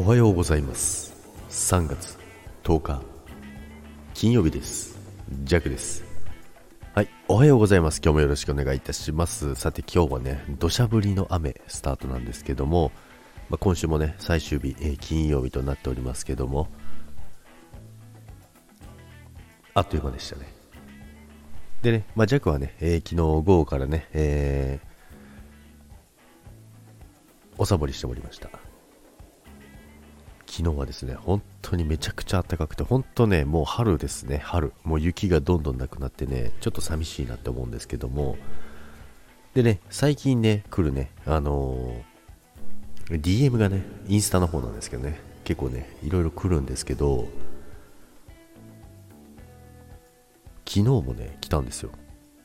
おはようございます。3月10日金曜日です。ジャックです。はいおはようございます。今日もよろしくお願いいたします。さて今日はね土砂降りの雨スタートなんですけども、まあ、今週もね最終日、えー、金曜日となっておりますけどもあっという間でしたね。でね、まあ、ジャックはね、えー、昨日午後からね、えー、おサボりしておりました。昨日はですね、本当にめちゃくちゃ暖かくて、本当ね、もう春ですね、春。もう雪がどんどんなくなってね、ちょっと寂しいなって思うんですけども、でね、最近ね、来るね、あのー、DM がね、インスタの方なんですけどね、結構ね、いろいろ来るんですけど、昨日もね、来たんですよ。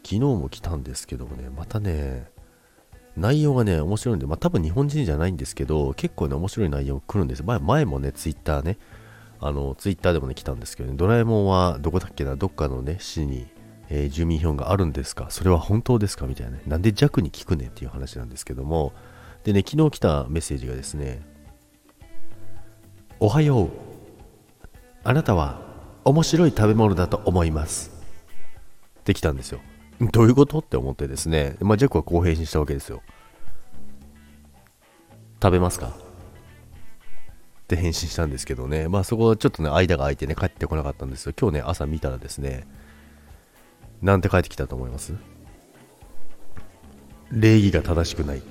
昨日も来たんですけどもね、またね、内容がね、面白いんで、まあ多分日本人じゃないんですけど、結構ね、面白い内容来るんです。前前もね、ツイッターね、あの、ツイッターでもね、来たんですけどね、ドラえもんはどこだっけな、どっかのね、市に、えー、住民票があるんですかそれは本当ですかみたいなね。なんで弱に聞くねっていう話なんですけども、でね、昨日来たメッセージがですね、おはよう。あなたは面白い食べ物だと思います。って来たんですよ。どういうこと？って思ってですね、まあ、ジャックはこう返信したわけですよ。食べますか？って返信したんですけどね、まあそこはちょっとね、間が空いてね、帰ってこなかったんですよ。今日ね、朝見たらですね、なんて帰ってきたと思います？礼儀が正しくないって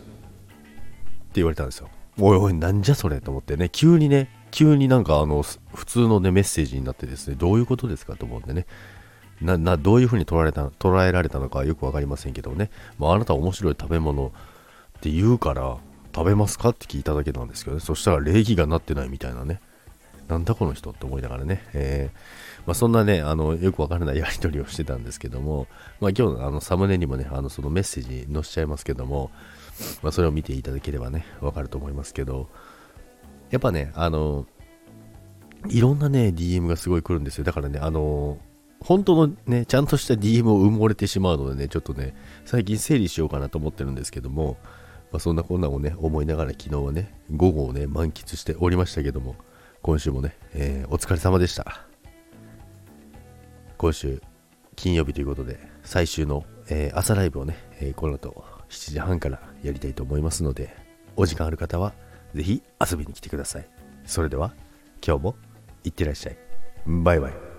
言われたんですよ。おいおい、なんじゃそれと思ってね、急にね、急になんかあの、普通のね、メッセージになってですね、どういうことですかと思うんでね、な、な、どういうふうに捉えた捉えられたのかよく分かりませんけどね、まあ、あなた面白い食べ物って言うから、食べますかって聞いただけなんですけどね、そしたら礼儀がなってないみたいなね、なんだこの人って思いながらね、えー、まあ、そんなね、あの、よくわからないやり取りをしてたんですけども、まあ、今日のあのサムネにもね、あの、そのメッセージ載せちゃいますけども、まあ、それを見ていただければね、わかると思いますけど、やっぱね、あの、いろんなね、DM がすごい来るんですよ。だからね、あの、本当のね、ちゃんとした DM を埋もれてしまうのでね、ちょっとね、最近整理しようかなと思ってるんですけども、まあ、そんなこんなをね、思いながら昨日はね、午後をね、満喫しておりましたけども、今週もね、えー、お疲れ様でした。今週、金曜日ということで、最終の、えー、朝ライブをね、えー、この後7時半からやりたいと思いますので、お時間ある方は、ぜひ遊びに来てください。それでは、今日も、いってらっしゃい。バイバイ。